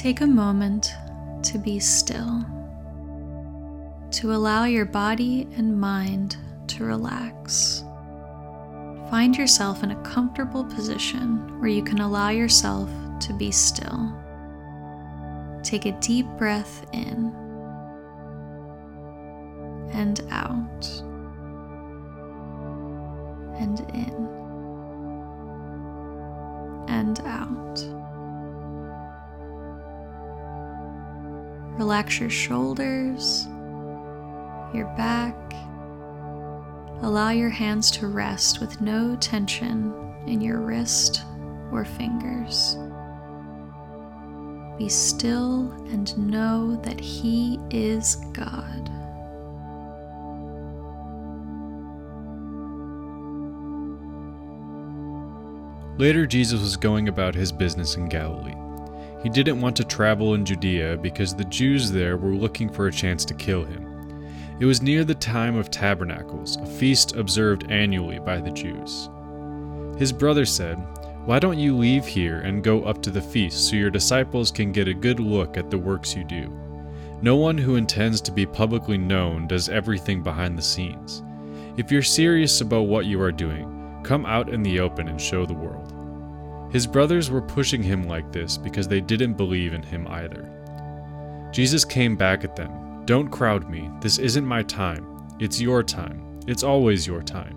Take a moment to be still, to allow your body and mind to relax. Find yourself in a comfortable position where you can allow yourself to be still. Take a deep breath in and out Relax your shoulders, your back. Allow your hands to rest with no tension in your wrist or fingers. Be still and know that He is God. Later, Jesus was going about his business in Galilee. He didn't want to travel in Judea because the Jews there were looking for a chance to kill him. It was near the time of Tabernacles, a feast observed annually by the Jews. His brother said, Why don't you leave here and go up to the feast so your disciples can get a good look at the works you do? No one who intends to be publicly known does everything behind the scenes. If you're serious about what you are doing, come out in the open and show the world. His brothers were pushing him like this because they didn't believe in him either. Jesus came back at them Don't crowd me. This isn't my time. It's your time. It's always your time.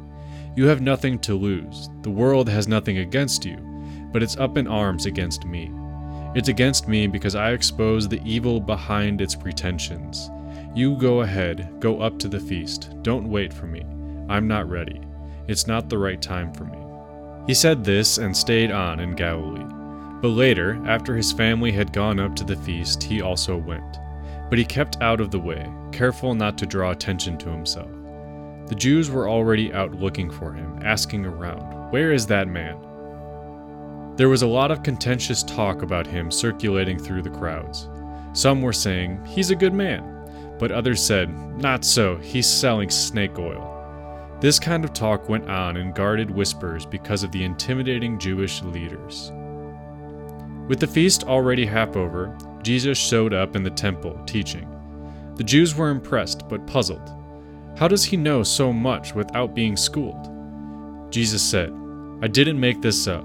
You have nothing to lose. The world has nothing against you, but it's up in arms against me. It's against me because I expose the evil behind its pretensions. You go ahead, go up to the feast. Don't wait for me. I'm not ready. It's not the right time for me. He said this and stayed on in Galilee. But later, after his family had gone up to the feast, he also went. But he kept out of the way, careful not to draw attention to himself. The Jews were already out looking for him, asking around, Where is that man? There was a lot of contentious talk about him circulating through the crowds. Some were saying, He's a good man, but others said, Not so, he's selling snake oil. This kind of talk went on in guarded whispers because of the intimidating Jewish leaders. With the feast already half over, Jesus showed up in the temple teaching. The Jews were impressed but puzzled. How does he know so much without being schooled? Jesus said, I didn't make this up.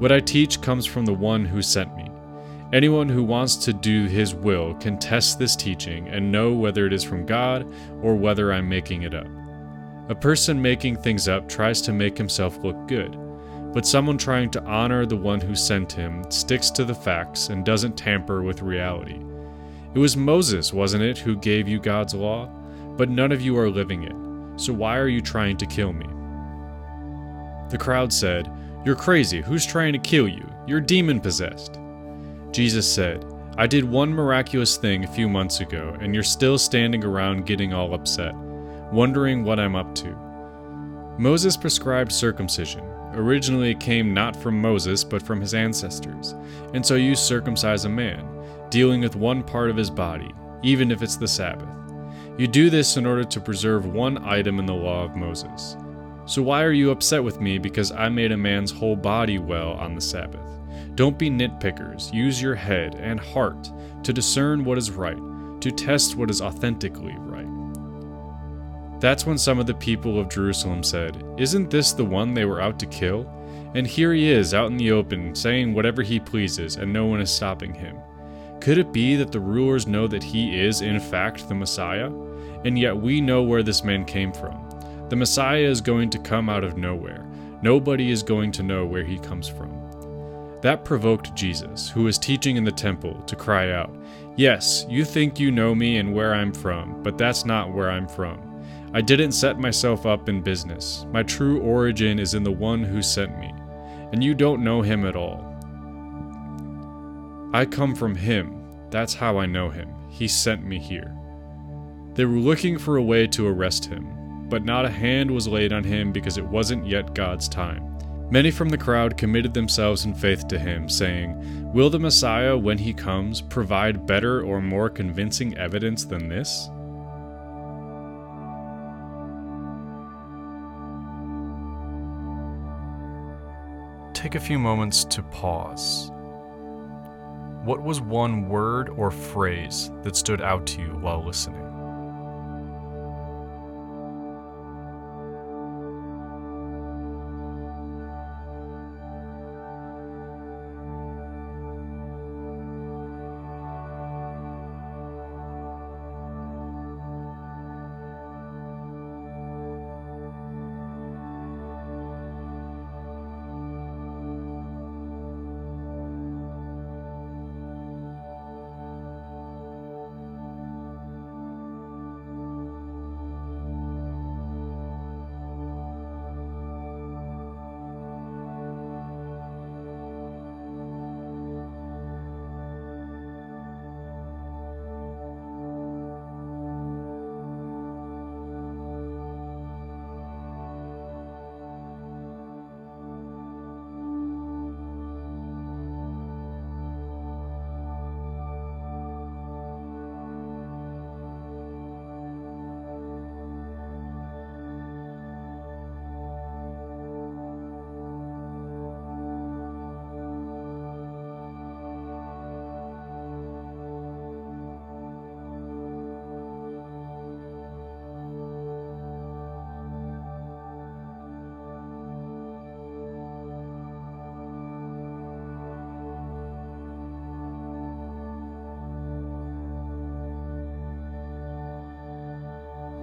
What I teach comes from the one who sent me. Anyone who wants to do his will can test this teaching and know whether it is from God or whether I'm making it up. A person making things up tries to make himself look good, but someone trying to honor the one who sent him sticks to the facts and doesn't tamper with reality. It was Moses, wasn't it, who gave you God's law? But none of you are living it, so why are you trying to kill me? The crowd said, You're crazy. Who's trying to kill you? You're demon possessed. Jesus said, I did one miraculous thing a few months ago, and you're still standing around getting all upset wondering what I'm up to. Moses prescribed circumcision. Originally, it came not from Moses, but from his ancestors, and so you circumcise a man, dealing with one part of his body, even if it's the Sabbath. You do this in order to preserve one item in the law of Moses. So why are you upset with me because I made a man's whole body well on the Sabbath? Don't be nitpickers. Use your head and heart to discern what is right, to test what is authentically right. That's when some of the people of Jerusalem said, Isn't this the one they were out to kill? And here he is out in the open, saying whatever he pleases, and no one is stopping him. Could it be that the rulers know that he is, in fact, the Messiah? And yet we know where this man came from. The Messiah is going to come out of nowhere. Nobody is going to know where he comes from. That provoked Jesus, who was teaching in the temple, to cry out, Yes, you think you know me and where I'm from, but that's not where I'm from. I didn't set myself up in business. My true origin is in the one who sent me, and you don't know him at all. I come from him. That's how I know him. He sent me here. They were looking for a way to arrest him, but not a hand was laid on him because it wasn't yet God's time. Many from the crowd committed themselves in faith to him, saying, Will the Messiah, when he comes, provide better or more convincing evidence than this? Take a few moments to pause. what was one word or phrase that stood out to you while listening?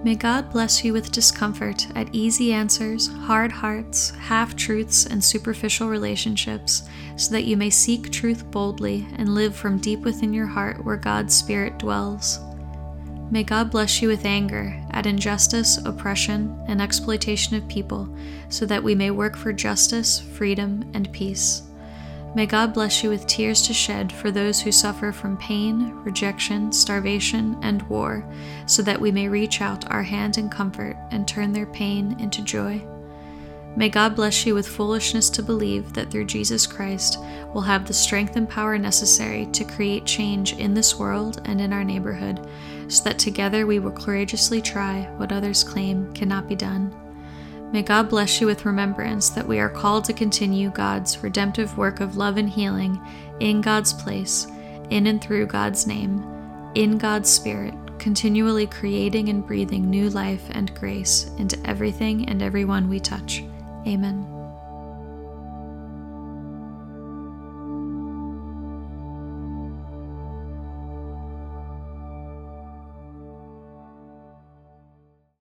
May God bless you with discomfort at easy answers, hard hearts, half truths, and superficial relationships, so that you may seek truth boldly and live from deep within your heart where God's Spirit dwells. May God bless you with anger at injustice, oppression, and exploitation of people, so that we may work for justice, freedom, and peace. May God bless you with tears to shed for those who suffer from pain, rejection, starvation, and war, so that we may reach out our hand in comfort and turn their pain into joy. May God bless you with foolishness to believe that through Jesus Christ we'll have the strength and power necessary to create change in this world and in our neighborhood, so that together we will courageously try what others claim cannot be done. May God bless you with remembrance that we are called to continue God's redemptive work of love and healing in God's place, in and through God's name, in God's Spirit, continually creating and breathing new life and grace into everything and everyone we touch. Amen.